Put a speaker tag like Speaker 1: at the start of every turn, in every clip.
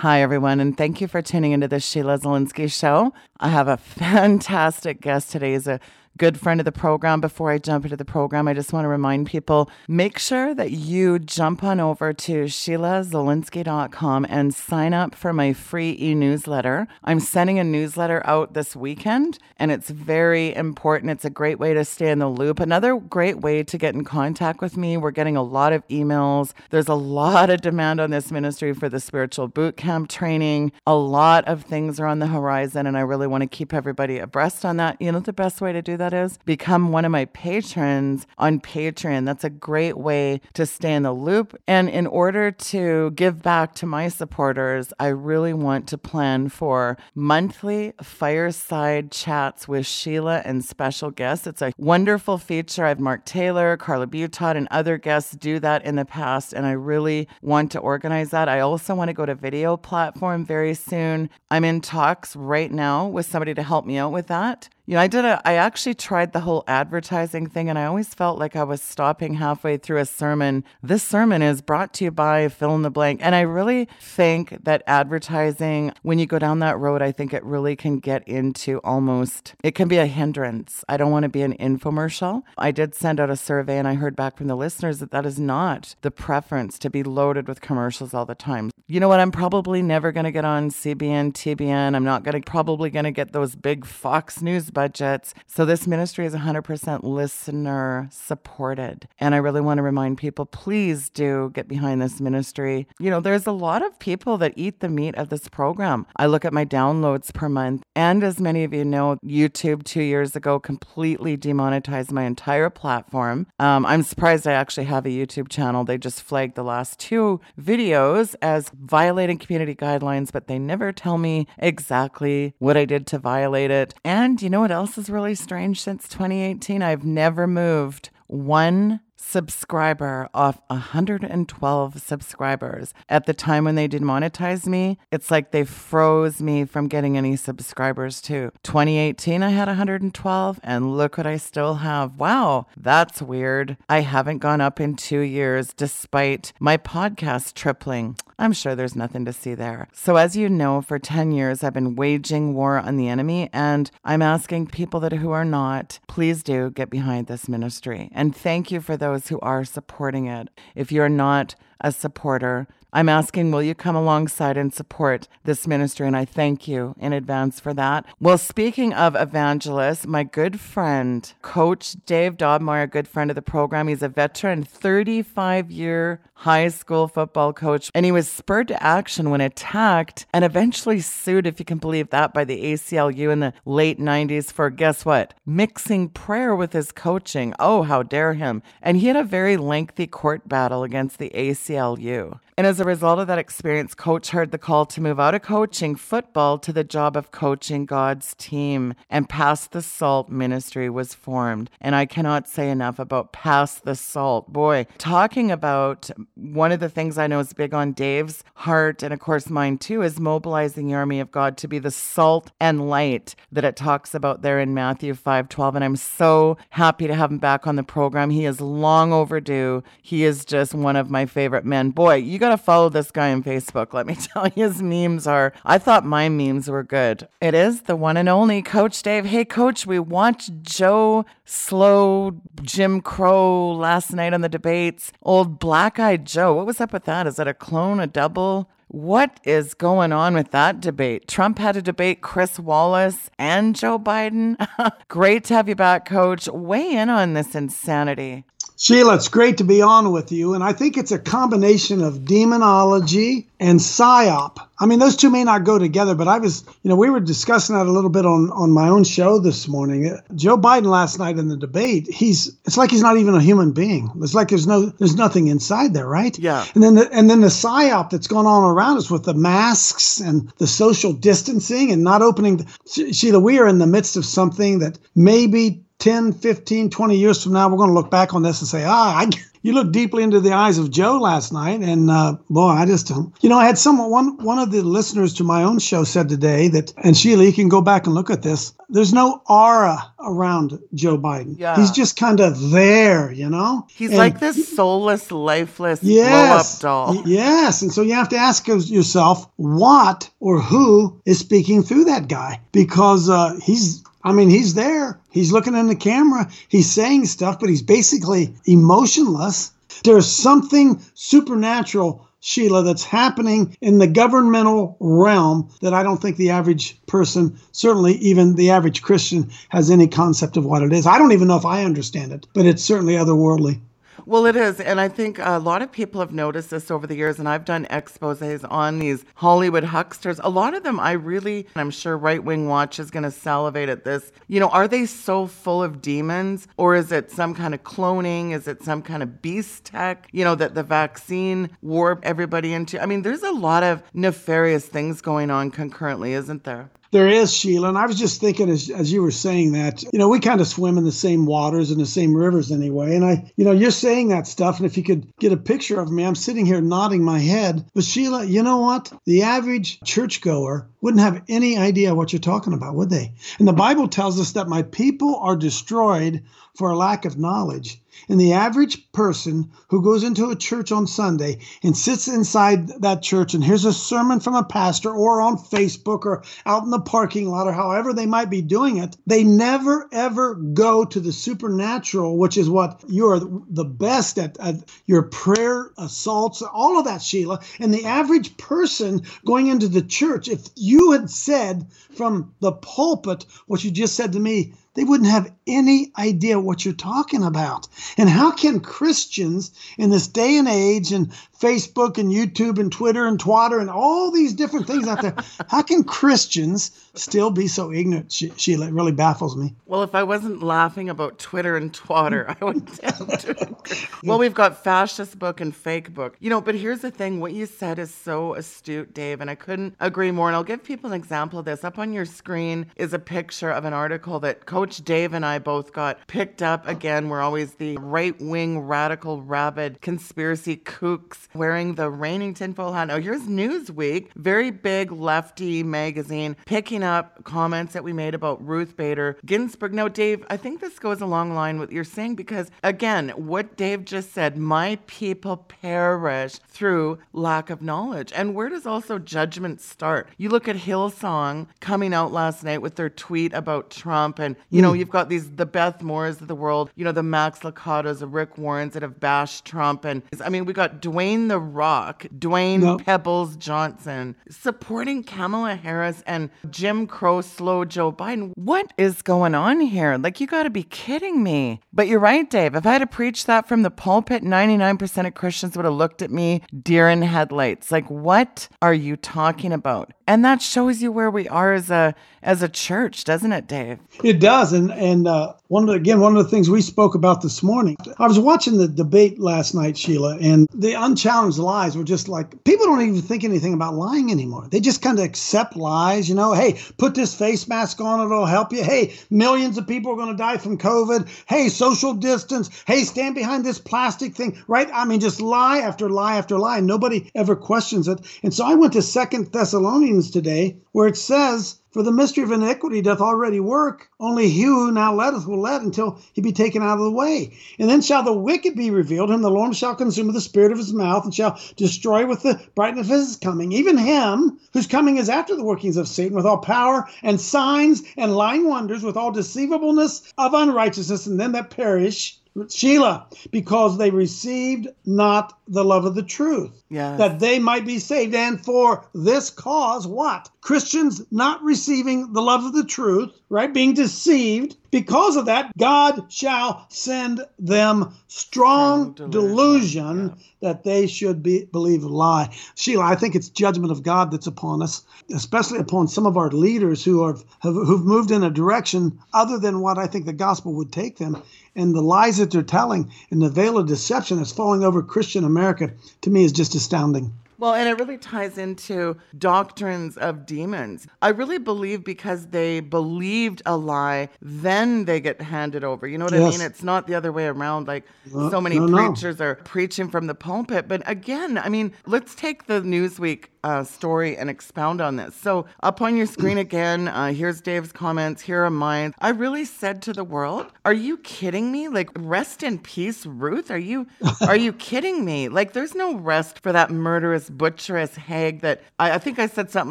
Speaker 1: Hi, everyone, and thank you for tuning into the Sheila Zilinsky Show. I have a fantastic guest today. He's a good friend of the program. Before I jump into the program, I just want to remind people make sure that you jump on over to SheilaZilinsky.com and sign up for my free e newsletter. I'm sending a newsletter out this weekend, and it's very important. It's a great way to stay in the loop. Another great way to get in contact with me. We're getting a lot of emails. There's a lot of demand on this ministry for the spiritual boot camp training. A lot of things are on the horizon, and I really want to keep everybody abreast on that. You know, the best way to do that that is, become one of my patrons on Patreon. That's a great way to stay in the loop. And in order to give back to my supporters, I really want to plan for monthly fireside chats with Sheila and special guests. It's a wonderful feature. I've Mark Taylor, Carla Butod, and other guests do that in the past, and I really want to organize that. I also want to go to video platform very soon. I'm in talks right now with somebody to help me out with that. You know, I did a, I actually tried the whole advertising thing and I always felt like I was stopping halfway through a sermon. This sermon is brought to you by fill in the blank. And I really think that advertising, when you go down that road, I think it really can get into almost, it can be a hindrance. I don't want to be an infomercial. I did send out a survey and I heard back from the listeners that that is not the preference to be loaded with commercials all the time. You know what? I'm probably never going to get on CBN, TBN. I'm not going to probably going to get those big Fox News budgets. So this ministry is 100% listener supported. And I really want to remind people please do get behind this ministry. You know, there's a lot of people that eat the meat of this program. I look at my downloads per month. And as many of you know, YouTube two years ago completely demonetized my entire platform. Um, I'm surprised I actually have a YouTube channel. They just flagged the last two videos as violating community guidelines, but they never tell me exactly what I did to violate it. And you know what else is really strange since 2018? I've never moved one subscriber off 112 subscribers. At the time when they demonetized me, it's like they froze me from getting any subscribers too. 2018, I had 112, and look what I still have. Wow, that's weird. I haven't gone up in two years despite my podcast tripling. I'm sure there's nothing to see there. So, as you know, for 10 years, I've been waging war on the enemy, and I'm asking people that who are not, please do get behind this ministry. And thank you for those who are supporting it. If you're not a supporter, I'm asking, will you come alongside and support this ministry? And I thank you in advance for that. Well, speaking of evangelists, my good friend, Coach Dave Daubenmire, a good friend of the program, he's a veteran, 35 year high school football coach, and he was spurred to action when attacked and eventually sued, if you can believe that, by the ACLU in the late 90s for guess what? Mixing prayer with his coaching. Oh, how dare him. And he had a very lengthy court battle against the ACLU. And as a result of that experience, coach heard the call to move out of coaching football to the job of coaching God's team. And Pass the Salt Ministry was formed. And I cannot say enough about Pass the Salt. Boy, talking about one of the things I know is big on Dave's heart, and of course mine too, is mobilizing the army of God to be the salt and light that it talks about there in Matthew 5 12. And I'm so happy to have him back on the program. He is long overdue. He is just one of my favorite men. Boy, you got to follow this guy on Facebook. Let me tell you, his memes are, I thought my memes were good. It is the one and only Coach Dave. Hey, Coach, we watched Joe Slow Jim Crow last night on the debates. Old Black Eyed Joe. What was up with that? Is that a clone, a double? What is going on with that debate? Trump had to debate Chris Wallace and Joe Biden. Great to have you back, Coach. Weigh in on this insanity.
Speaker 2: Sheila, it's great to be on with you. And I think it's a combination of demonology and psyop. I mean, those two may not go together, but I was, you know, we were discussing that a little bit on, on my own show this morning. Joe Biden last night in the debate, he's, it's like he's not even a human being. It's like there's no, there's nothing inside there, right?
Speaker 1: Yeah.
Speaker 2: And then, the, and then the psyop that's going on around us with the masks and the social distancing and not opening. Sheila, we are in the midst of something that maybe 10, 15, 20 years from now, we're going to look back on this and say, ah, I, you looked deeply into the eyes of Joe last night, and uh, boy, I just, um, you know, I had someone one one of the listeners to my own show said today that, and Sheila, you can go back and look at this. There's no aura around Joe Biden.
Speaker 1: Yeah.
Speaker 2: He's just kind of there, you know.
Speaker 1: He's
Speaker 2: And-
Speaker 1: like this soulless, lifeless
Speaker 2: Yes.
Speaker 1: blow up doll.
Speaker 2: Yes. And so you have to ask yourself what or who is speaking through that guy because uh, he's, I mean, he's there. He's looking in the camera. He's saying stuff, but he's basically emotionless. There's something supernatural, Sheila, that's happening in the governmental realm that I don't think the average person, certainly even the average Christian, has any concept of what it is. I don't even know if I understand it, but it's certainly otherworldly.
Speaker 1: Well, it is. And I think a lot of people have noticed this over the years. And I've done exposes on these Hollywood hucksters. A lot of them, I really, I'm sure Right Wing Watch is going to salivate at this. You know, are they so full of demons? Or is it some kind of cloning? Is it some kind of beast tech, you know, that the vaccine warped everybody into? I mean, there's a lot of nefarious things going on concurrently, isn't there?
Speaker 2: There is, Sheila. And I was just thinking as, as you were saying that, you know, we kind of swim in the same waters and the same rivers anyway. And I, you know, you're saying that stuff. And if you could get a picture of me, I'm sitting here nodding my head. But Sheila, you know what? The average churchgoer wouldn't have any idea what you're talking about, would they? And the Bible tells us that my people are destroyed for a lack of knowledge. And the average person who goes into a church on Sunday and sits inside that church and hears a sermon from a pastor or on Facebook or out in the parking lot or however they might be doing it, they never ever go to the supernatural, which is what you're the best at, at your prayer assaults, all of that, Sheila. And the average person going into the church, if you had said from the pulpit what you just said to me, they wouldn't have any idea what you're talking about. And how can Christians in this day and age and Facebook and YouTube and Twitter and Twatter and all these different things out there, how can Christians still be so ignorant, She- Sheila? It really baffles me.
Speaker 1: Well, if I wasn't laughing about Twitter and Twatter, I would tend to agree. Well, we've got fascist book and fake book. You know, but here's the thing what you said is so astute, Dave, and I couldn't agree more. And I'll give people an example of this. Up on your screen is a picture of an article that Coach Dave and I both got picked up. Again, we're always the right wing, radical, rabid conspiracy kooks wearing the reigning tinfoil hat. Oh, here's Newsweek, very big lefty magazine, picking up comments that we made about Ruth Bader Ginsburg. Now, Dave, I think this goes along line with what you're saying because, again, what Dave just said, my people perish through lack of knowledge. And where does also judgment start? You look at Hillsong coming out last night with their tweet about Trump, and you know, hmm. you've got these the Beth Moores of the world, you know, the Max Lucados, the Rick Warrens that have bashed Trump. And I mean, we got Dwayne the Rock, Dwayne. Pebbles Johnson supporting Kamala Harris and Jim Crow slow Joe Biden. What is going on here? Like, you got to be kidding me. But you're right, Dave. If I had to preach that from the pulpit, 99% of Christians would have looked at me deer in headlights. Like, what are you talking about? And that shows you where we are as a as a church, doesn't it, Dave?
Speaker 2: It does, and and uh, one of the, again one of the things we spoke about this morning. I was watching the debate last night, Sheila, and the unchallenged lies were just like people don't even think anything about lying anymore. They just kind of accept lies. You know, hey, put this face mask on; it'll help you. Hey, millions of people are going to die from COVID. Hey, social distance. Hey, stand behind this plastic thing. Right? I mean, just lie after lie after lie. Nobody ever questions it. And so I went to Second Thessalonians today, where it says. For the mystery of iniquity doth already work. Only he who now letteth will let until he be taken out of the way. And then shall the wicked be revealed, whom the Lord shall consume with the spirit of his mouth, and shall destroy with the brightness of his coming. Even him whose coming is after the workings of Satan, with all power and signs and lying wonders, with all deceivableness of unrighteousness, and them that perish. Sheila, because they received not the love of the truth
Speaker 1: Yes.
Speaker 2: that they might be saved. And for this cause, what? Christians not receiving the love of the truth, right? Being deceived. Because of that, God shall send them strong delusion,
Speaker 1: delusion,
Speaker 2: that they should be believe a lie. Sheila, I think it's judgment of God that's upon us, especially upon some of our leaders who are have, who've moved in a direction other than what I think the gospel would take them. And the lies that they're telling and the veil of deception that's falling over Christian America to me is just astounding.
Speaker 1: Well, and it really ties into doctrines of demons. I really believe because they believed a lie, then they get handed over. You know what I mean? It's not the other way around. Like
Speaker 2: No,
Speaker 1: so many
Speaker 2: no, no.
Speaker 1: preachers are preaching from the pulpit. But again, I mean, let's take the Newsweek uh, story and expound on this. So up on your screen again, uh, here's Dave's comments. Here are mine. I really said to the world, "Are you kidding me? Like, rest in peace, Ruth. Are you are you kidding me? Like, there's no rest for that murderous, butcherous hag that I, I think I said something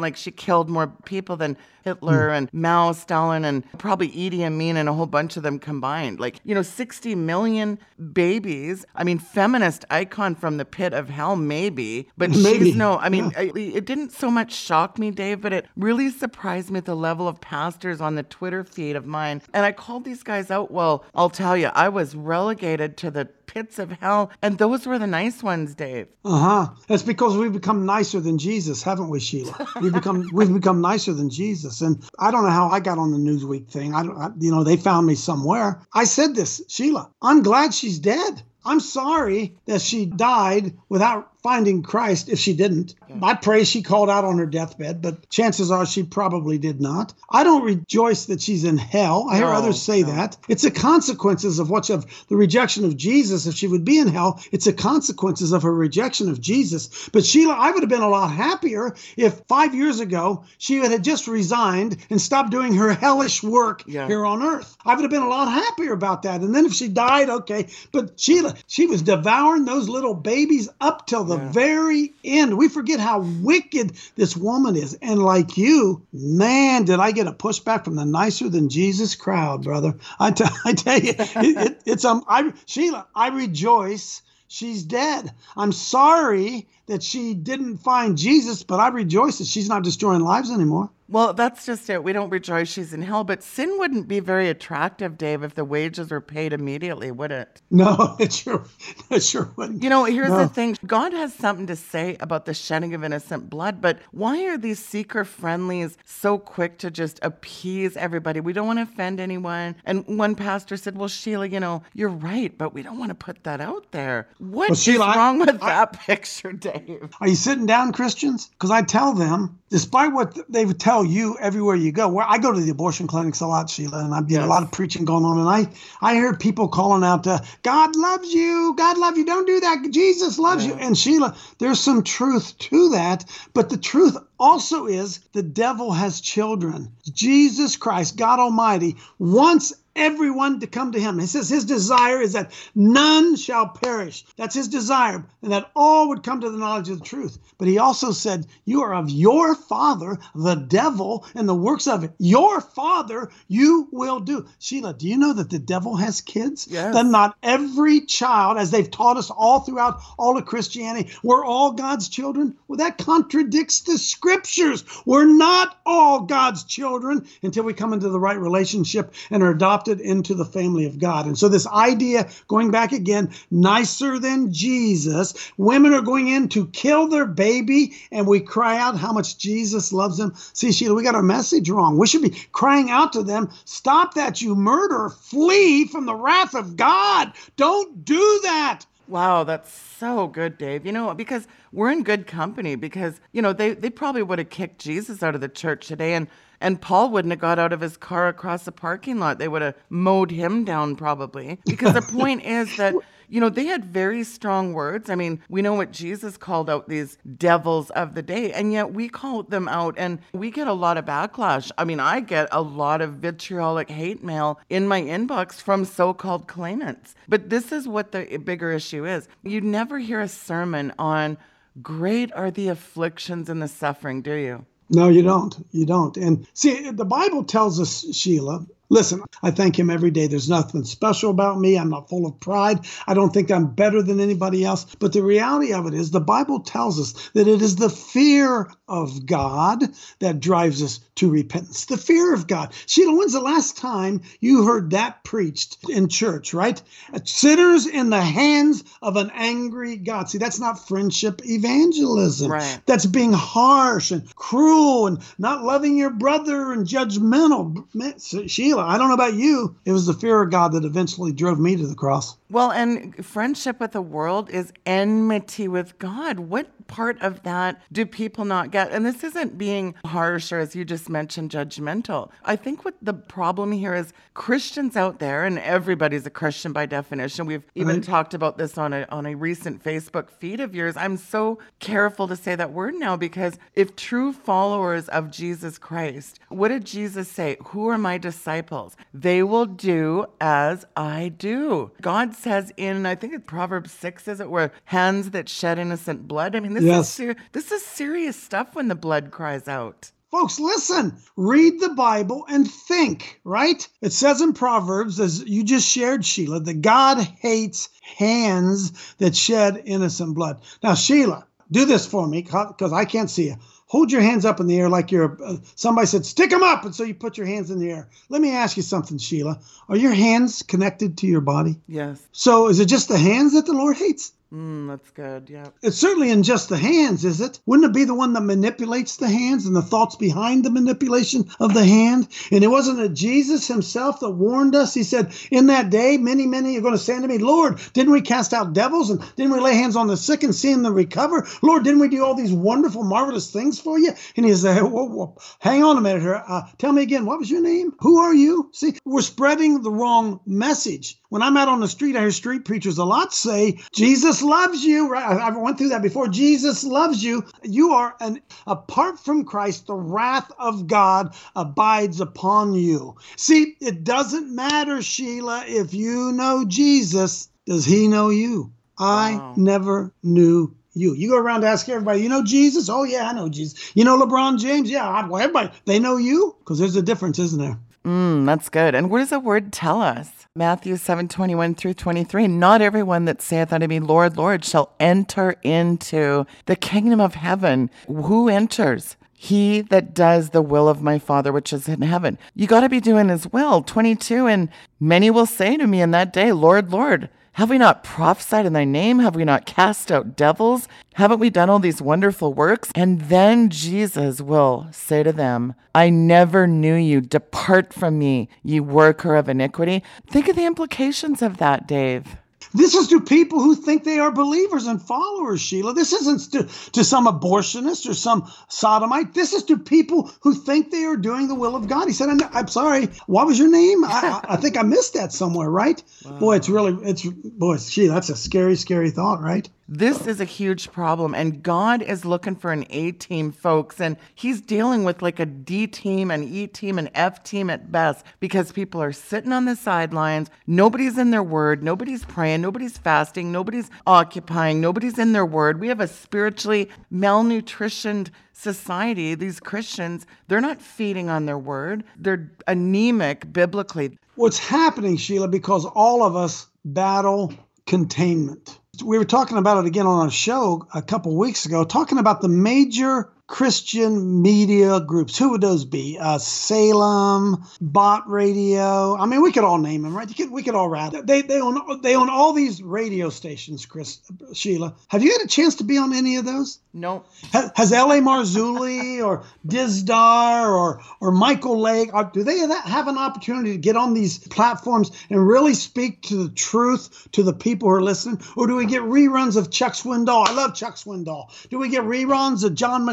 Speaker 1: like she killed more people than." Hitler hmm. and Mao, Stalin, and probably Idi Amin and a whole bunch of them combined. Like, you know, 60 million babies. I mean, feminist icon from the pit of hell, maybe, but
Speaker 2: Maybe,
Speaker 1: she's no, I mean, I- it didn't so much shock me, Dave, but it really surprised me at the level of pastors on the Twitter feed of mine. And I called these guys out. Well, I'll tell you, I was relegated to the pits of hell, and those were the nice ones, Dave.
Speaker 2: Uh huh. That's because we've become nicer than Jesus, haven't we, Sheila? We've become we've become nicer than Jesus. And I don't know how I got on the Newsweek thing. I don't. I, you know, they found me somewhere. I said this, Sheila. I'm glad she's dead. I'm sorry that she died without finding Christ if she didn't. I pray she called out on her deathbed, but chances are she probably did not. I don't rejoice that she's in hell. I hear others say
Speaker 1: no.
Speaker 2: that. It's the consequences of what of the rejection of Jesus. If she would be in hell, it's the consequences of her rejection of Jesus. But Sheila, I would have been a lot happier if five years ago she had just resigned and stopped doing her hellish work
Speaker 1: Yeah.
Speaker 2: here on earth. I would have been a lot happier about that. And then if she died, okay. But Sheila, she was devouring those little babies up till the
Speaker 1: Yeah.
Speaker 2: very end. We forget how wicked this woman is. And like you, man, did I get a pushback from the nicer than Jesus crowd, brother. I tell you, it, it, it's um, I Sheila, I rejoice she's dead. I'm sorry that she didn't find Jesus, but I rejoice that she's not destroying lives anymore.
Speaker 1: Well, that's just it. We don't rejoice she's in hell, but sin wouldn't be very attractive, Dave, if the wages were paid immediately, would it?
Speaker 2: No, it sure, it sure wouldn't.
Speaker 1: You know, here's
Speaker 2: No.
Speaker 1: the thing God has something to say about the shedding of innocent blood, but why are these seeker friendlies so quick to just appease everybody? We don't want to offend anyone. And one pastor said, Well, Sheila, you know, you're right, but we don't want to put that out there. What is
Speaker 2: Sheila,
Speaker 1: wrong with
Speaker 2: I-
Speaker 1: that picture, Dave?
Speaker 2: Are you sitting down, Christians? Because I tell them, despite what they would tell you everywhere you go, where I go to the abortion clinics a lot, Sheila, and I've got a lot of preaching going on, and I I hear people calling out, uh, "God loves you, God loves you, don't do that, Jesus loves you." And Sheila, there's some truth to that, but the truth also is the devil has children. Jesus Christ, God Almighty, wants everyone to come to him. He says his desire is that none shall perish. That's his desire, and that all would come to the knowledge of the truth. But he also said, You are of your father, the devil, and the works of your father you will do. Sheila, do you know that the devil has kids?
Speaker 1: Yes.
Speaker 2: That not every child, as they've taught us all throughout all of Christianity, we're all God's children? Well, that contradicts the scriptures. We're not all God's children until we come into the right relationship and are adopted into the family of God. And so, this idea, going back again, nicer than Jesus, women are going in to kill their baby, and we cry out how much Jesus loves them. See, Sheila, we got our message wrong. We should be crying out to them stop that, you murderer, flee from the wrath of God. Don't do that.
Speaker 1: Wow, that's so good, Dave. You know, because we're in good company because, you know, they, they probably would have kicked Jesus out of the church today and and Paul wouldn't have got out of his car across the parking lot. They would have mowed him down probably. Because the point is that you know, they had very strong words. I mean, we know what Jesus called out these devils of the day, and yet we call them out and we get a lot of backlash. I mean, I get a lot of vitriolic hate mail in my inbox from so called claimants. But this is what the bigger issue is. You never hear a sermon on great are the afflictions and the suffering, do you?
Speaker 2: No, you don't. You don't. And see, the Bible tells us, Sheila, listen, I thank him every day. There's nothing special about me. I'm not full of pride. I don't think I'm better than anybody else. But the reality of it is, the Bible tells us that it is the fear of God that drives us to repentance. The fear of God. Sheila, when's the last time you heard that preached in church, right? Sinners in the hands of an angry God. See, that's not friendship evangelism.
Speaker 1: Right.
Speaker 2: That's being harsh and cruel and not loving your brother and judgmental. Man, so, I don't know about you. It was the fear of God that eventually drove me to the cross.
Speaker 1: Well, and friendship with the world is enmity with God. What part of that do people not get? And this isn't being harsh or, as you just mentioned, judgmental. I think what the problem here is Christians out there, and everybody's a Christian by definition. We've even
Speaker 2: Right.
Speaker 1: talked about this on a on a recent Facebook feed of yours. I'm so careful to say that word now because if true followers of Jesus Christ, what did Jesus say? Who are my disciples? They will do as I do. God says in I think it's Proverbs six, is it, where hands that shed innocent blood. I mean, this
Speaker 2: Yes.
Speaker 1: is ser- this is serious stuff when the blood cries out.
Speaker 2: Folks, listen, read the Bible and think, right? It says in Proverbs, as you just shared, Sheila, that God hates hands that shed innocent blood. Now, Sheila, do this for me because I can't see you. Hold your hands up in the air like you're, uh, somebody said, stick them up. And so you put your hands in the air. Let me ask you something, Sheila. Are your hands connected to your body?
Speaker 1: Yes.
Speaker 2: So is it just the hands that the Lord hates?
Speaker 1: Mm, that's good. Yeah.
Speaker 2: It's certainly in just the hands, is it? Wouldn't it be the one that manipulates the hands and the thoughts behind the manipulation of the hand? And it wasn't it Jesus himself that warned us? He said, In that day, many, many are going to say unto me, Lord, didn't we cast out devils and didn't we lay hands on the sick and see them recover? Lord, didn't we do all these wonderful, marvelous things for you? And he said, whoa, whoa, Hang on a minute here. Uh, tell me again, what was your name? Who are you? See, we're spreading the wrong message. When I'm out on the street, I hear street preachers a lot say, Jesus loves you. Right? I, went through that before. Jesus loves you. You are an apart from Christ, the wrath of God abides upon you. See, it doesn't matter, Sheila, if you know Jesus, does he know you? I
Speaker 1: Wow.
Speaker 2: never knew you. You go around to ask everybody, you know Jesus? Oh, yeah, I know Jesus. You know LeBron James? Yeah, I, well, everybody, they know you? Because there's a difference, isn't there?
Speaker 1: Mm, that's good. And what does the word tell us? Matthew 7 21 through 23. Not everyone that saith unto me, Lord, Lord, shall enter into the kingdom of heaven. Who enters? He that does the will of my Father which is in heaven. You got to be doing his will. 22. And many will say to me in that day, Lord, Lord, have we not prophesied in thy name? Have we not cast out devils? Haven't we done all these wonderful works? And then Jesus will say to them, I never knew you. Depart from me, ye worker of iniquity. Think of the implications of that, Dave.
Speaker 2: This is to people who think they are believers and followers, Sheila. This isn't to, to some abortionist or some sodomite. This is to people who think they are doing the will of God. He said, I'm, I'm sorry, what was your name? I, I I think I missed that somewhere, right? Boy, it's really, it's, boy, Sheila, that's a scary, scary thought, right?
Speaker 1: This is a huge problem, and God is looking for an A team, folks, and He's dealing with like a D team, an E team, an F team at best because people are sitting on the sidelines. Nobody's in their word, nobody's praying, nobody's fasting, nobody's occupying, nobody's in their word. We have a spiritually malnutritioned society. These Christians, they're not feeding on their word, they're anemic biblically.
Speaker 2: What's happening, Sheila, because all of us battle containment. We were talking about it again on our show a couple weeks ago, talking about the major Christian media groups. Who would those be? Uh, Salem, Bott Radio. I mean, we could all name them, right? You could, we could all rattle. They they own they own all these radio stations. Chris Sheila, have you had a chance to be on any of those?
Speaker 1: Nope.
Speaker 2: Ha- Has L.A. Marzulli or Dizdar or or Michael Lake, or do they have an opportunity to get on these platforms and really speak to the truth to the people who are listening? Or do we get reruns of Chuck Swindoll? I love Chuck Swindoll. Do we get reruns of John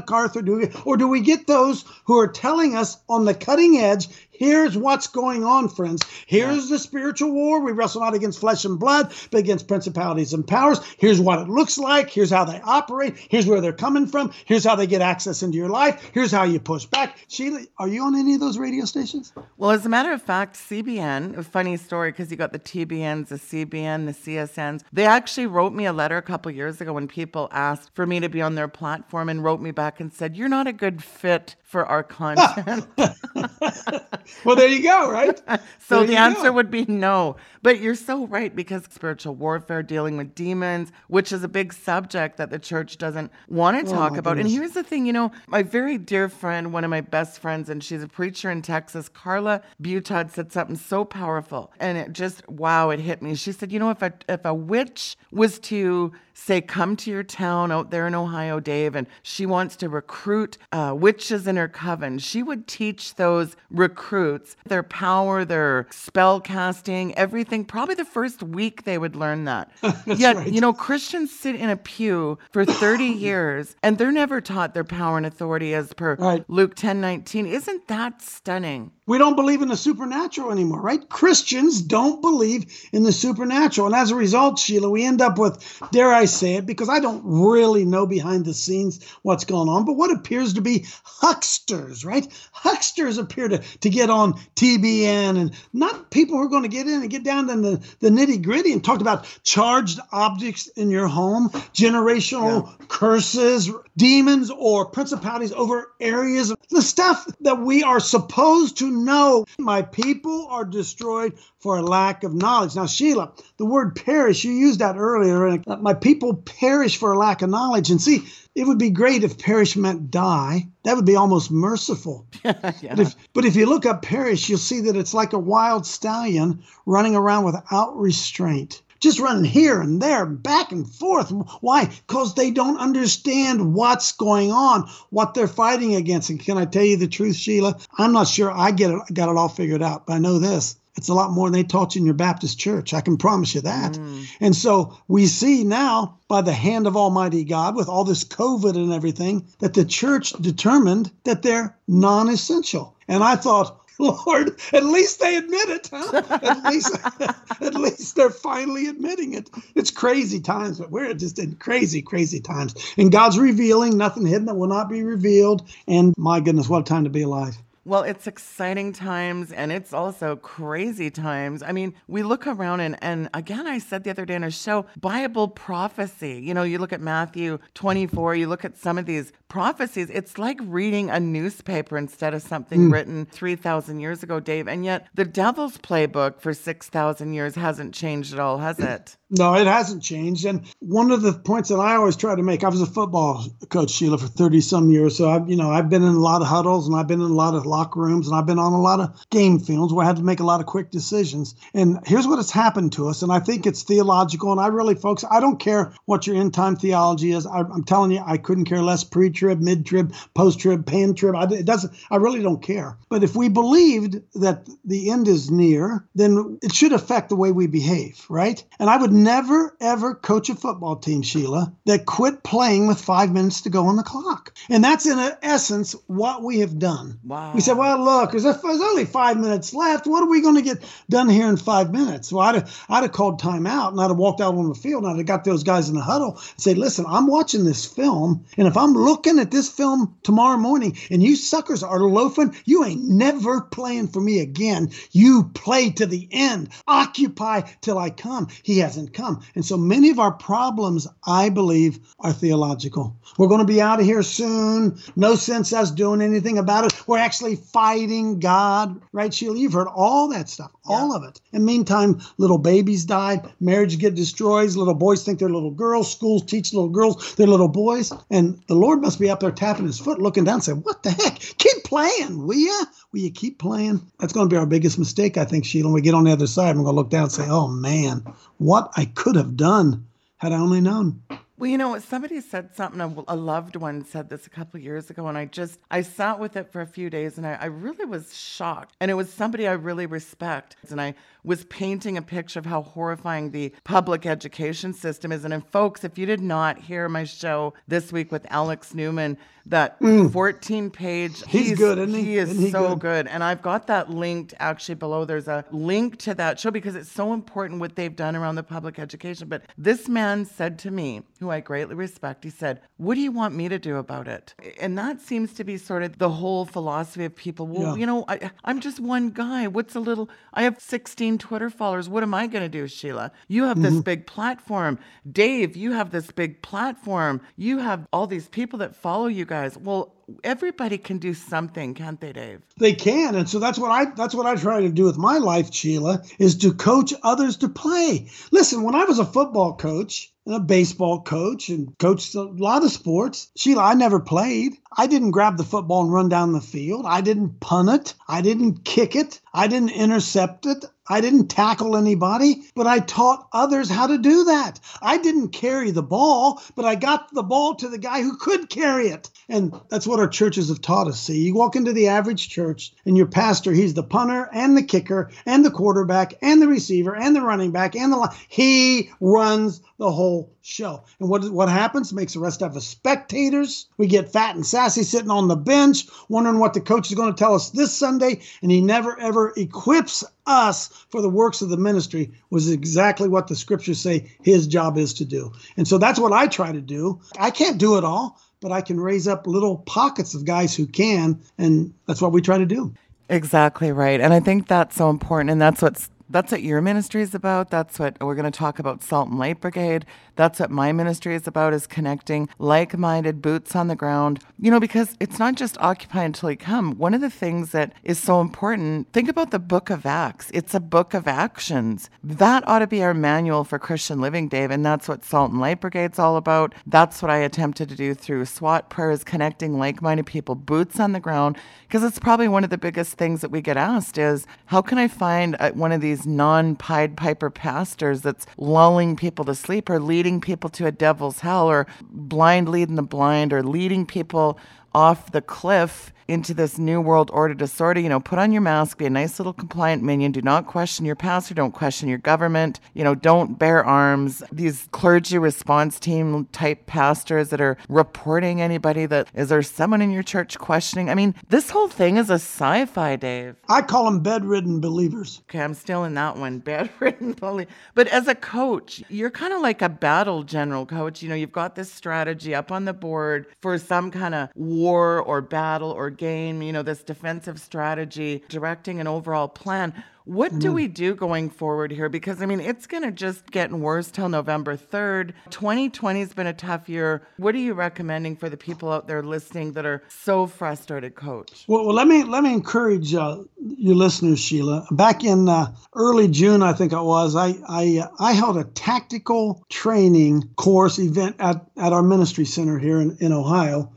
Speaker 2: Or do we get those who are telling us on the cutting edge? Here's what's going on, friends. Here's the spiritual war. We wrestle not against flesh and blood, but against principalities and powers. Here's what it looks like. Here's how they operate. Here's where they're coming from. Here's how they get access into your life. Here's how you push back. Sheila, are you on any of those radio stations?
Speaker 1: Well, as a matter of fact, CBN, a funny story because you got the TBNs, the CBN, the CSNs. They actually wrote me a letter a couple years ago when people asked for me to be on their platform and wrote me back and said, You're not a good fit for our ah. content.
Speaker 2: Well, there you go, right?
Speaker 1: so
Speaker 2: There
Speaker 1: the answer
Speaker 2: go.
Speaker 1: would be no. But you're so right because spiritual warfare, dealing with demons, which is a big subject that the church doesn't want to oh talk
Speaker 2: Oh, my
Speaker 1: about. And here's the thing you know, my very dear friend, one of my best friends, and she's a preacher in Texas, Carla Butod, said something so powerful. And it just, wow, it hit me. She said, you know, if a, if a witch was to say, come to your town out there in Ohio, Dave, and she wants to recruit uh, witches in her coven, she would teach those recruits their power, their spell casting, everything. Probably the first week they would learn that. Yet, right. you know, Christians sit in a pew for 30 years and they're never taught their power and authority as per right. Luke 10 19. Isn't that stunning?
Speaker 2: We don't believe in the supernatural anymore, right? Christians don't believe in the supernatural. And as a result, Sheila, we end up with, dare I say it, because I don't really know behind the scenes what's going on, but what appears to be hucksters, right? Hucksters appear to, to get on TBN and not people who are going to get in and get down to the, the nitty gritty and talk about charged objects in your home, generational yeah. curses, demons, or principalities over areas, the stuff that we are supposed to know my people are destroyed for a lack of knowledge. Now, Sheila, the word perish, you used that earlier. Uh, my people perish for a lack of knowledge. And see, it would be great if perish meant die. That would be almost merciful. yeah. but, if, but if you look up perish, you'll see that it's like a wild stallion running around without restraint just running here and there, back and forth. Why? Because they don't understand what's going on, what they're fighting against. And can I tell you the truth, Sheila? I'm not sure I get it, got it all figured out, but I know this. It's a lot more than they taught you in your Baptist church. I can promise you that. Mm. And so we see now, by the hand of Almighty God, with all this COVID and everything, that the church determined that they're non essential. And I thought, Lord, at least they admit it, huh? At least, at least they're finally admitting it. It's crazy times, but we're just in crazy, crazy times. And God's revealing nothing hidden that will not be revealed. And my goodness, what a time to be alive.
Speaker 1: Well, it's exciting times and it's also crazy times. I mean, we look around and, and again, I said the other day in a show, Bible prophecy. You know, you look at Matthew 24, you look at some of these prophecies, it's like reading a newspaper instead of something mm. written 3,000 years ago, Dave. And yet the devil's playbook for 6,000 years hasn't changed at all, has it?
Speaker 2: No, it hasn't changed. And one of the points that I always try to make, I was a football coach, Sheila, for 30 some years. So I've, you know, I've been in a lot of huddles and I've been in a lot of locker rooms and I've been on a lot of game fields where I had to make a lot of quick decisions. And here's what has happened to us. And I think it's theological. And I really, folks, I don't care what your end time theology is. I, am telling you, I couldn't care less pre trib, mid trib, post trib, pan trib. I, it doesn't, I really don't care. But if we believed that the end is near, then it should affect the way we behave, right? And I would never, ever coach a football team, Sheila, that quit playing with five minutes to go on the clock. And that's in essence what we have done. Wow. We said, well, look, there's, there's only five minutes left. What are we going to get done here in five minutes? Well, I'd have, I'd have called timeout and I'd have walked out on the field and I'd have got those guys in the huddle and say, listen, I'm watching this film. And if I'm looking at this film tomorrow morning and you suckers are loafing, you ain't never playing for me again. You play to the end. Occupy till I come. He hasn't come. And so many of our problems, I believe, are theological. We're going to be out of here soon. No sense us doing anything about it. We're actually fighting God, right, Sheila? You've heard all that stuff, yeah. all of it. And meantime, little babies died, marriages get destroyed, little boys think they're little girls, schools teach little girls they're little boys. And the Lord must be up there tapping his foot, looking down, saying, What the heck? Keep playing, will you? Will you keep playing? That's going to be our biggest mistake, I think, Sheila. When we get on the other side, we're going to look down and say, Oh man, what I could have done had I only known.
Speaker 1: Well, you know, somebody said something, a, loved one said this a couple years ago, and I just, I sat with it for a few days and I, I really was shocked. And it was somebody I really respect. And I was painting a picture of how horrifying the public education system is. And, and folks, if you did not hear my show this week with Alex Newman, that mm. 14 page.
Speaker 2: He's, he's, good, isn't he?
Speaker 1: He is
Speaker 2: isn't he
Speaker 1: so good? good? And I've got that linked actually below. There's a link to that show because it's so important what they've done around the public education. But this man said to me, who I greatly respect, he said, What do you want me to do about it? And that seems to be sort of the whole philosophy of people. Well, yeah. you know, I, I'm just one guy. What's a little, I have 16 Twitter followers. What am I going to do, Sheila? You have mm-hmm. this big platform. Dave, you have this big platform. You have all these people that follow you guys. Well, everybody can do something, can't they, Dave?
Speaker 2: They can, and so that's what I that's what I try to do with my life, Sheila, is to coach others to play. Listen, when I was a football coach, and a baseball coach and coached a lot of sports. Sheila, I never played. I didn't grab the football and run down the field. I didn't punt it. I didn't kick it. I didn't intercept it. I didn't tackle anybody, but I taught others how to do that. I didn't carry the ball, but I got the ball to the guy who could carry it. And that's what our churches have taught us. See, you walk into the average church and your pastor, he's the punter and the kicker and the quarterback and the receiver and the running back and the line. He runs the whole show. And what what happens? Makes the rest of us spectators. We get fat and sassy sitting on the bench, wondering what the coach is going to tell us this Sunday, and he never ever equips us for the works of the ministry was exactly what the scriptures say his job is to do. And so that's what I try to do. I can't do it all, but I can raise up little pockets of guys who can, and that's what we try to do.
Speaker 1: Exactly right. And I think that's so important. And that's what's that's what your ministry is about. That's what we're going to talk about Salt and Light Brigade. That's what my ministry is about is connecting like-minded boots on the ground. You know, because it's not just occupy until you come. One of the things that is so important, think about the book of Acts. It's a book of actions. That ought to be our manual for Christian living, Dave, and that's what Salt and Light Brigade's all about. That's what I attempted to do through SWAT prayers, connecting like-minded people, boots on the ground, because it's probably one of the biggest things that we get asked is how can I find uh, one of these non-Pied Piper pastors that's lulling people to sleep or leading leading people to a devil's hell or blind leading the blind or leading people off the cliff into this new world order disorder. You know, put on your mask, be a nice little compliant minion. Do not question your pastor. Don't question your government. You know, don't bear arms. These clergy response team type pastors that are reporting anybody that is there someone in your church questioning. I mean, this whole thing is a sci fi, Dave.
Speaker 2: I call them bedridden believers.
Speaker 1: Okay, I'm still in that one. Bedridden believers. But as a coach, you're kind of like a battle general coach. You know, you've got this strategy up on the board for some kind of war or battle or game, you know, this defensive strategy, directing an overall plan. What do we do going forward here? Because I mean, it's going to just get worse till November 3rd. 2020 has been a tough year. What are you recommending for the people out there listening that are so frustrated, Coach?
Speaker 2: Well, well let me let me encourage uh, your listeners, Sheila. Back in uh, early June, I think it was, I I, uh, I held a tactical training course event at, at our ministry center here in, in Ohio.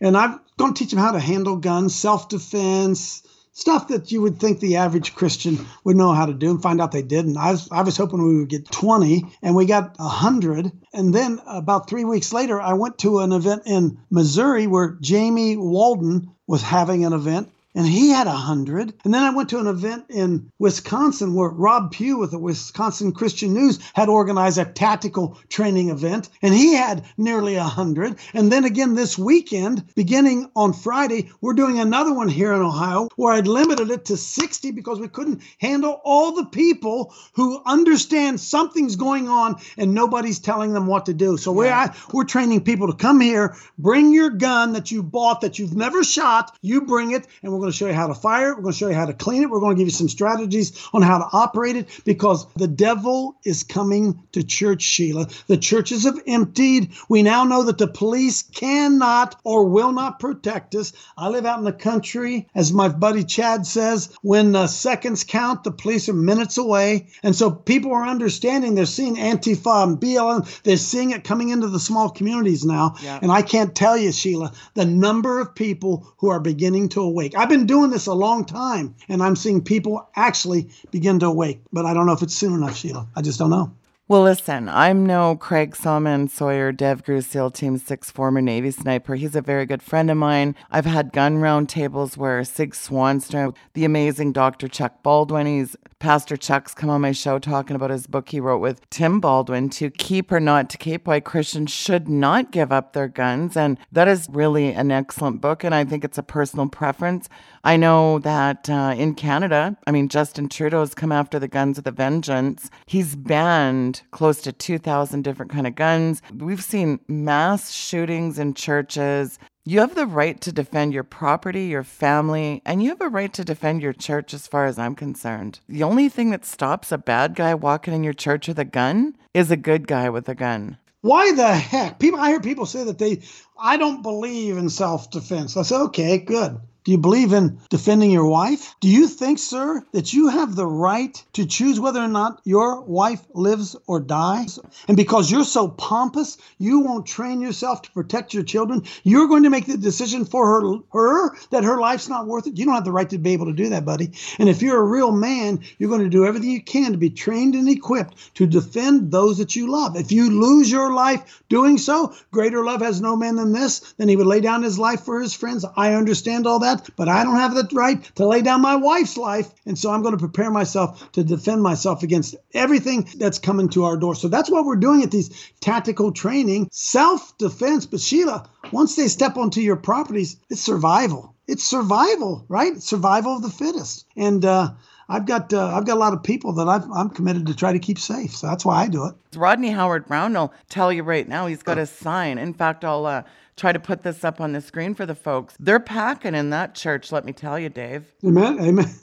Speaker 2: And I'm to teach them how to handle guns, self defense, stuff that you would think the average Christian would know how to do and find out they didn't. I was, I was hoping we would get 20 and we got 100. And then about three weeks later, I went to an event in Missouri where Jamie Walden was having an event and he had a hundred. And then I went to an event in Wisconsin where Rob Pue with the Wisconsin Christian News had organized a tactical training event, and he had nearly a hundred. And then again this weekend, beginning on Friday, we're doing another one here in Ohio where I'd limited it to 60 because we couldn't handle all the people who understand something's going on and nobody's telling them what to do. So we're we're training people to come here, bring your gun that you bought that you've never shot, you bring it, and we're going to show you how to fire it. We're going to show you how to clean it. We're going to give you some strategies on how to operate it because the devil is coming to church, Sheila. The churches have emptied. We now know that the police cannot or will not protect us. I live out in the country, as my buddy Chad says, when the seconds count, the police are minutes away. And so people are understanding. They're seeing Antifa and BLM. They're seeing it coming into the small communities now. Yeah. And I can't tell you, Sheila, the number of people who are beginning to awake. I've been doing this a long time, and I'm seeing people actually begin to awake. But I don't know if it's soon enough, Sheila. I just don't know.
Speaker 1: Well, listen, I'm no Craig Sawman Sawyer, DEVGRU SEAL Team 6 former Navy sniper. He's a very good friend of mine. I've had gun round tables where Sig Swanstrom, the amazing Dr. Chuck Baldwin, he's Pastor Chuck's come on my show talking about his book he wrote with Tim Baldwin to keep or not to keep why Christians should not give up their guns. And that is really an excellent book. And I think it's a personal preference. I know that uh, in Canada, I mean, Justin Trudeau's come after the guns with a vengeance. He's banned close to 2,000 different kind of guns. We've seen mass shootings in churches. You have the right to defend your property, your family, and you have a right to defend your church as far as I'm concerned. The only thing that stops a bad guy walking in your church with a gun is a good guy with a gun.
Speaker 2: Why the heck? People I hear people say that they I don't believe in self-defense. I say, okay, good Do you believe in defending your wife? Do you think, sir, that you have the right to choose whether or not your wife lives or dies? And because you're so pompous, you won't train yourself to protect your children. You're going to make the decision for her, her that her life's not worth it. You don't have the right to be able to do that, buddy. And if you're a real man, you're going to do everything you can to be trained and equipped to defend those that you love. If you lose your life doing so, greater love has no man than this, then he would lay down his life for his friends. I understand all that, but I don't have the right to lay down my wife's life. And so I'm going to prepare myself to defend myself against everything that's coming to our door. So that's what we're doing at these tactical training, self defense. But Sheila, once they step onto your properties, it's survival. It's survival, right? Survival of the fittest. And, uh, I've got uh, I've got a lot of people that I've, I'm committed to try to keep safe. So that's why I do it.
Speaker 1: Rodney Howard-Browne will tell you right now he's got a sign. In fact, I'll uh, try to put this up on the screen for the folks. They're packing in that church, let me tell you, Dave.
Speaker 2: Amen. Amen.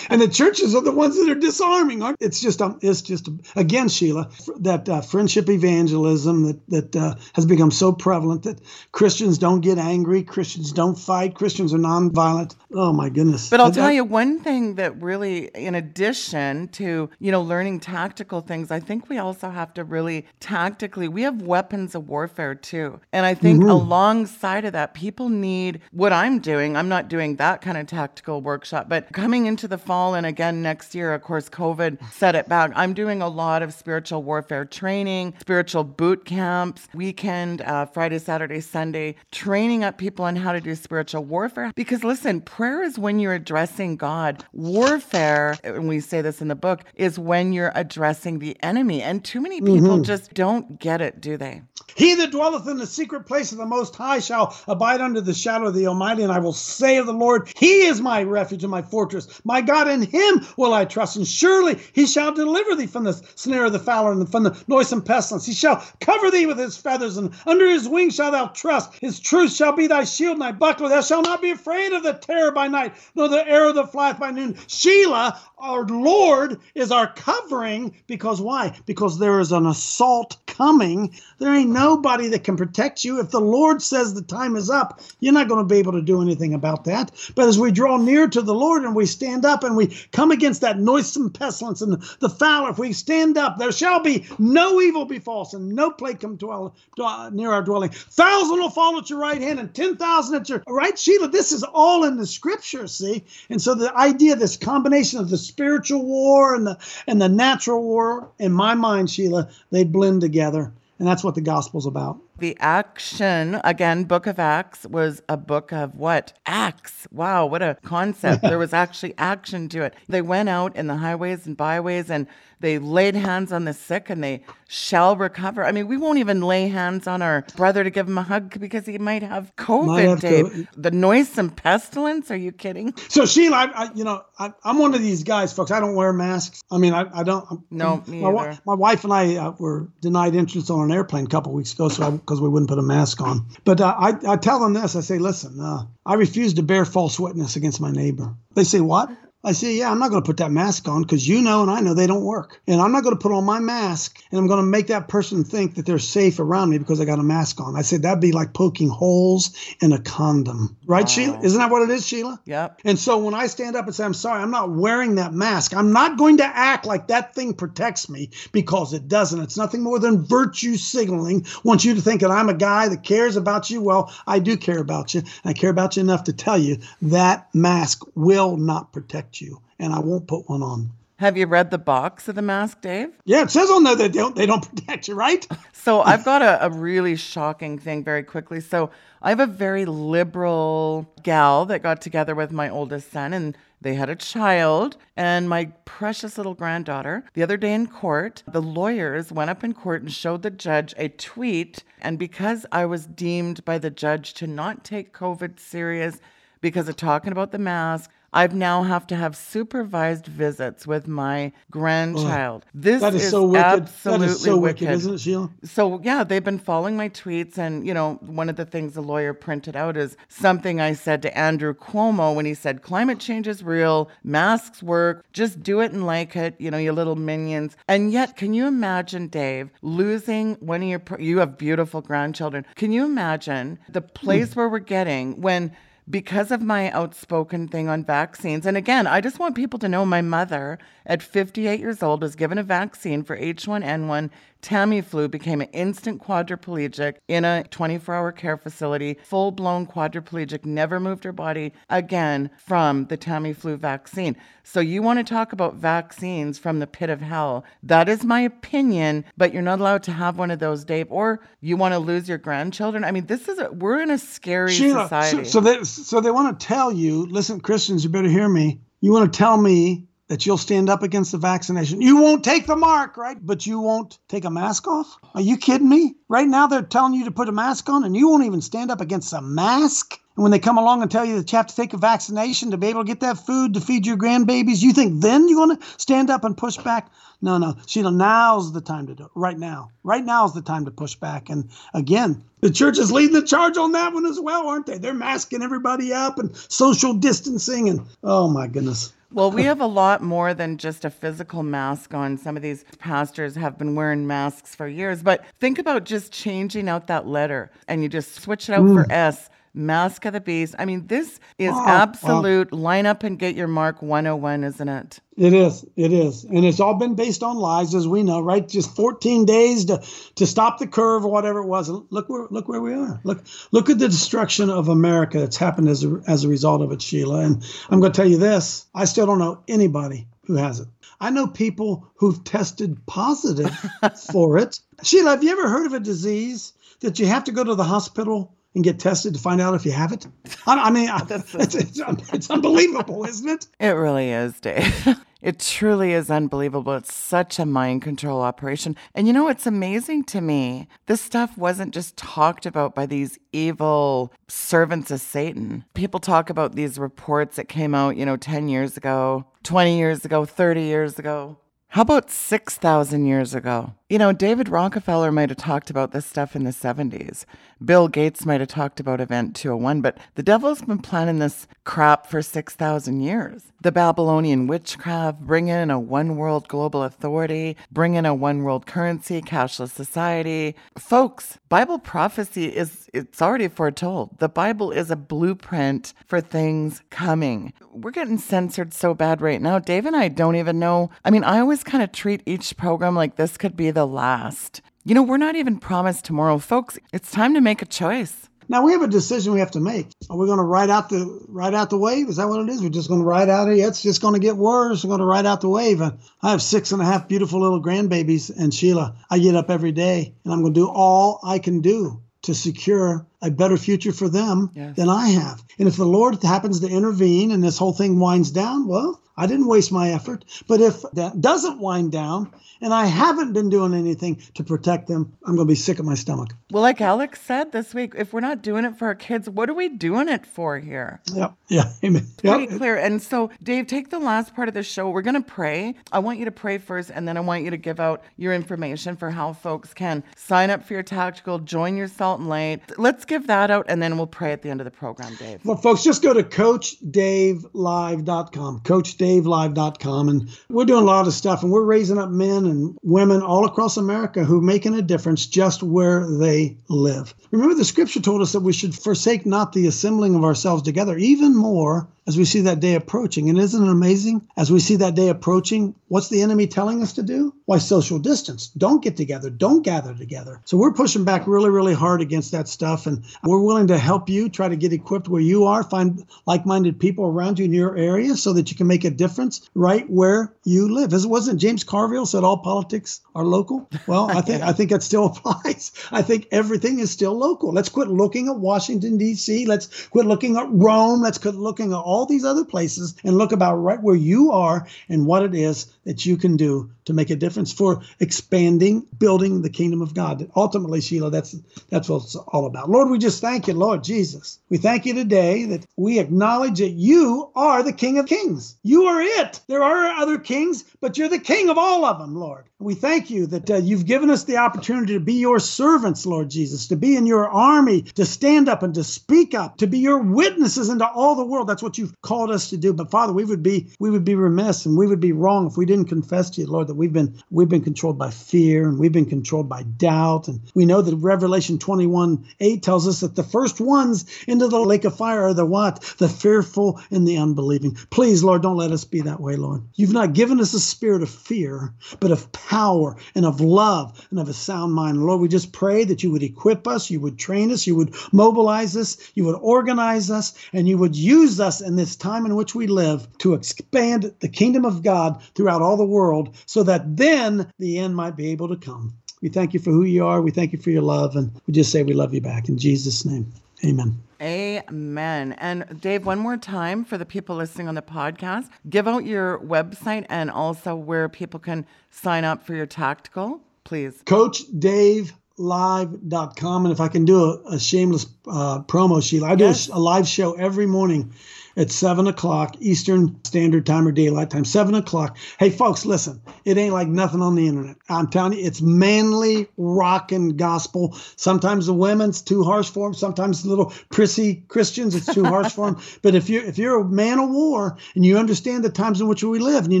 Speaker 2: and the churches are the ones that are disarming. It's just, um, it's just again, Sheila, that uh, friendship evangelism that that uh, has become so prevalent that Christians don't get angry, Christians don't fight, Christians are nonviolent. Oh my goodness.
Speaker 1: But I'll tell you one thing that really, in addition to you know learning tactical things, I think we also have to really tactically. We have weapons of warfare too, and I think. Mm-hmm alongside of that, people need what I'm doing. I'm not doing that kind of tactical workshop, but coming into the fall and again next year, of course, COVID set it back. I'm doing a lot of spiritual warfare training, spiritual boot camps, weekend, uh, Friday, Saturday, Sunday, training up people on how to do spiritual warfare. Because listen, prayer is when you're addressing God. Warfare, and we say this in the book, is when you're addressing the enemy. And too many people mm-hmm. just don't get it, do they?
Speaker 2: He that dwelleth in the secret place of the Most High shall abide under the shadow of the Almighty. And I will say of the Lord, He is my refuge and my fortress. My God, in Him will I trust. And surely He shall deliver thee from the snare of the fowler and from the noisome pestilence. He shall cover thee with His feathers, and under His wings shalt thou trust. His truth shall be thy shield and thy buckler. Thou shalt not be afraid of the terror by night, nor the arrow that flieth by noon. Sheila, our Lord, is our covering because why? Because there is an assault coming. There ain't nobody that can protect you. If the Lord says the time is up, you're not going to be able to do anything about that. But as we draw near to the Lord and we stand up and we come against that noisome pestilence and the fowler, if we stand up, there shall be no evil befall us and no plague come to our, near our dwelling. Thousand will fall at your right hand and 10,000 at your right. Sheila, this is all in the scripture, see? And so the idea, this combination of the spiritual war and the and the natural war, in my mind, Sheila, they blend together. And that's what the gospel's about.
Speaker 1: The action, again, Book of Acts was a book of what? Acts. Wow, what a concept. there was actually action to it. They went out in the highways and byways and they laid hands on the sick and they shall recover. I mean, we won't even lay hands on our brother to give him a hug because he might have COVID, might have Dave. To. The noisome pestilence? Are you kidding?
Speaker 2: So, Sheila, I, I you know, I, am one of these guys, folks. I don't wear masks. I mean, I, I don't. I'm,
Speaker 1: no, me
Speaker 2: my, my wife and I uh, were denied entrance on an airplane a couple weeks ago so because we wouldn't put a mask on. But uh, I, I tell them this I say, listen, uh, I refuse to bear false witness against my neighbor. They say, what? I say, yeah, I'm not going to put that mask on because you know and I know they don't work. And I'm not going to put on my mask and I'm going to make that person think that they're safe around me because I got a mask on. I said that'd be like poking holes in a condom. Right, wow. Sheila? Isn't that what it is, Sheila?
Speaker 1: Yep.
Speaker 2: And so when I stand up and say, I'm sorry, I'm not wearing that mask, I'm not going to act like that thing protects me because it doesn't. It's nothing more than virtue signaling. Want you to think that I'm a guy that cares about you. Well, I do care about you. I care about you enough to tell you that mask will not protect protect you, and I won't put one on.
Speaker 1: Have you read the box of the mask, Dave?
Speaker 2: Yeah, it says on there they don't, they don't protect you, right?
Speaker 1: so I've got a, a really shocking thing very quickly. So I have a very liberal gal that got together with my oldest son, and they had a child. And my precious little granddaughter, the other day in court, the lawyers went up in court and showed the judge a tweet. And because I was deemed by the judge to not take COVID serious because of talking about the mask, I've now have to have supervised visits with my grandchild. Oh, this
Speaker 2: that is,
Speaker 1: is
Speaker 2: so wicked.
Speaker 1: absolutely
Speaker 2: that is so
Speaker 1: wicked.
Speaker 2: wicked, isn't it, Sheila?
Speaker 1: So yeah, they've been following my tweets, and you know, one of the things the lawyer printed out is something I said to Andrew Cuomo when he said climate change is real, masks work, just do it and like it, you know, you little minions. And yet, can you imagine, Dave, losing one of your you have beautiful grandchildren? Can you imagine the place mm. where we're getting when because of my outspoken thing on vaccines. And again, I just want people to know my mother at 58 years old was given a vaccine for H1N1 Tamiflu became an instant quadriplegic in a 24 hour care facility, full blown quadriplegic, never moved her body again from the Tamiflu vaccine. So, you want to talk about vaccines from the pit of hell. That is my opinion, but you're not allowed to have one of those, Dave, or you want to lose your grandchildren. I mean, this is, a, we're in a scary Sheila, society.
Speaker 2: So, so, they, so they want to tell you, listen, Christians, you better hear me. You want to tell me that you'll stand up against the vaccination. You won't take the mark, right? But you won't take a mask off? Are you kidding me? Right now they're telling you to put a mask on and you won't even stand up against a mask? And when they come along and tell you that you have to take a vaccination to be able to get that food to feed your grandbabies, you think then you're going to stand up and push back? No, no. Sheila, now's the time to do it. Right now. Right now is the time to push back. And again, the church is leading the charge on that one as well, aren't they? They're masking everybody up and social distancing and oh my goodness.
Speaker 1: Well, we have a lot more than just a physical mask on. Some of these pastors have been wearing masks for years, but think about just changing out that letter and you just switch it out mm. for S Mask of the Beast. I mean, this is wow, absolute wow. line up and get your mark 101, isn't it?
Speaker 2: It is. It is. And it's all been based on lies, as we know, right? Just 14 days to, to stop the curve or whatever it was. Look where look where we are. Look look at the destruction of America that's happened as a, as a result of it, Sheila. And I'm going to tell you this I still don't know anybody who has it. I know people who've tested positive for it. Sheila, have you ever heard of a disease that you have to go to the hospital and get tested to find out if you have it? I, I mean, it's, it's, it's, unbelievable, isn't it?
Speaker 1: It really is, Dave. It truly is unbelievable. It's such a mind control operation. And you know what's amazing to me? This stuff wasn't just talked about by these evil servants of Satan. People talk about these reports that came out, you know, 10 years ago, 20 years ago, 30 years ago. How about 6,000 years ago? You know, David Rockefeller might have talked about this stuff in the 70s. Bill Gates might have talked about Event 201, but the devil's been planning this crap for 6,000 years. The Babylonian witchcraft, bring in a one world global authority, bring in a one world currency, cashless society. Folks, Bible prophecy is it's already foretold. The Bible is a blueprint for things coming. We're getting censored so bad right now. Dave and I don't even know. I mean, I always kind of treat each program like this could be the last. You know, we're not even promised tomorrow, folks. It's time to make a choice.
Speaker 2: Now we have a decision we have to make. Are we going to ride out the ride out the wave? Is that what it is? We're just going to ride out it. It's just going to get worse. We're going to ride out the wave. I have six and a half beautiful little grandbabies. And Sheila, I get up every day and I'm going to do all I can do to secure a better future for them yes. than I have. And if the Lord happens to intervene and this whole thing winds down, well, I didn't waste my effort. But if that doesn't wind down and I haven't been doing anything to protect them, I'm going to be sick at my stomach.
Speaker 1: Well, like Alex said this week, if we're not doing it for our kids, what are we doing it for here?
Speaker 2: Yeah, yeah,
Speaker 1: amen. Pretty clear. And so, Dave, take the last part of the show. We're going to pray. I want you to pray first, and then I want you to give out your information for how folks can sign up for your tactical, join your Salt and Light. Let's give that out, and then we'll pray at the end of the program, Dave.
Speaker 2: Well, folks, just go to CoachDaveLive.com. Coach Dave davelive.com. And we're doing a lot of stuff, and we're raising up men and women all across America who are making a difference just where they live. Remember, the scripture told us that we should forsake not the assembling of ourselves together, even more as we see that day approaching. And isn't it amazing? As we see that day approaching, what's the enemy telling us to do? Why social distance? Don't get together. Don't gather together. So we're pushing back really, really hard against that stuff. And we're willing to help you try to get equipped where you are, find like minded people around you in your area so that you can make a difference right where you live. As it wasn't James Carville said all politics are local? Well, I think I think that still applies. I think everything is still local. Let's quit looking at Washington, D.C. Let's quit looking at Rome. Let's quit looking at all all these other places and look about right where you are and what it is that you can do to make a difference for expanding, building the kingdom of God. Ultimately, Sheila, that's that's what it's all about. Lord, we just thank you, Lord Jesus. We thank you today that we acknowledge that you are the King of Kings. You are it. There are other kings, but you're the King of all of them, Lord. We thank you that uh, you've given us the opportunity to be your servants, Lord Jesus, to be in your army, to stand up and to speak up, to be your witnesses into all the world. That's what you've called us to do. But Father, we would be we would be remiss and we would be wrong if we didn't confess to you, Lord, that we've been we've been controlled by fear and we've been controlled by doubt. And we know that Revelation 21 8 tells us that the first ones into the lake of fire are the what? The fearful and the unbelieving. Please, Lord, don't let us be that way, Lord. You've not given us a spirit of fear, but of power and of love and of a sound mind. Lord, we just pray that you would equip us, you would train us, you would mobilize us, you would organize us, and you would use us in this time in which we live to expand the kingdom of God throughout all the world so that then the end might be able to come. We thank you for who you are. We thank you for your love. And we just say we love you back. In Jesus' name, amen.
Speaker 1: Amen. And Dave, one more time for the people listening on the podcast, give out your website and also where people can sign up for your tactical, please.
Speaker 2: Coach Dave live.com and if i can do a, a shameless uh, promo sheila i do yes. a, a live show every morning at 7 o'clock Eastern Standard Time or Daylight Time, 7 o'clock. Hey, folks, listen, it ain't like nothing on the internet. I'm telling you, it's manly rockin' gospel. Sometimes the women's too harsh for them. Sometimes the little prissy Christians, it's too harsh for them. But if you're, if you're a man of war and you understand the times in which we live and you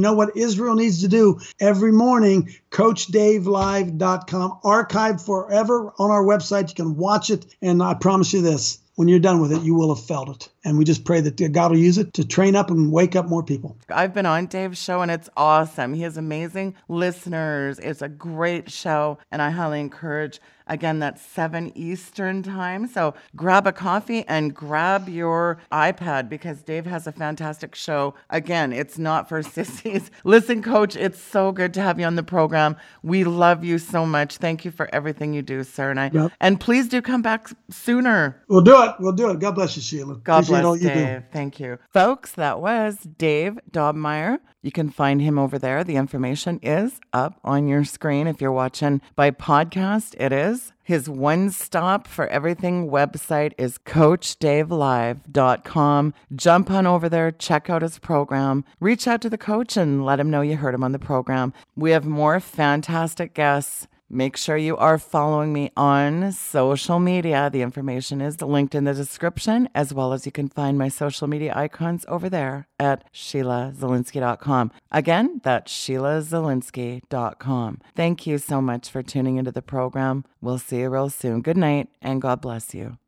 Speaker 2: know what Israel needs to do every morning, CoachDaveLive.com, archived forever on our website. You can watch it. And I promise you this when you're done with it, you will have felt it. And we just pray that God will use it to train up and wake up more people.
Speaker 1: I've been on Dave's show and it's awesome. He has amazing listeners. It's a great show, and I highly encourage Again, that's 7 Eastern time. So grab a coffee and grab your iPad because Dave has a fantastic show. Again, it's not for sissies. Listen, coach, it's so good to have you on the program. We love you so much. Thank you for everything you do, sir. And, I, yep. and please do come back sooner.
Speaker 2: We'll do it. We'll do it. God bless you, Sheila.
Speaker 1: God Appreciate bless Dave. Thank you. Folks, that was Dave Daubenmire. You can find him over there. The information is up on your screen. If you're watching by podcast, it is. His one stop for everything website is CoachDaveLive.com. Jump on over there, check out his program, reach out to the coach and let him know you heard him on the program. We have more fantastic guests Make sure you are following me on social media. The information is linked in the description, as well as you can find my social media icons over there at SheilaZilinsky.com. Again, that's SheilaZilinsky.com. Thank you so much for tuning into the program. We'll see you real soon. Good night, and God bless you.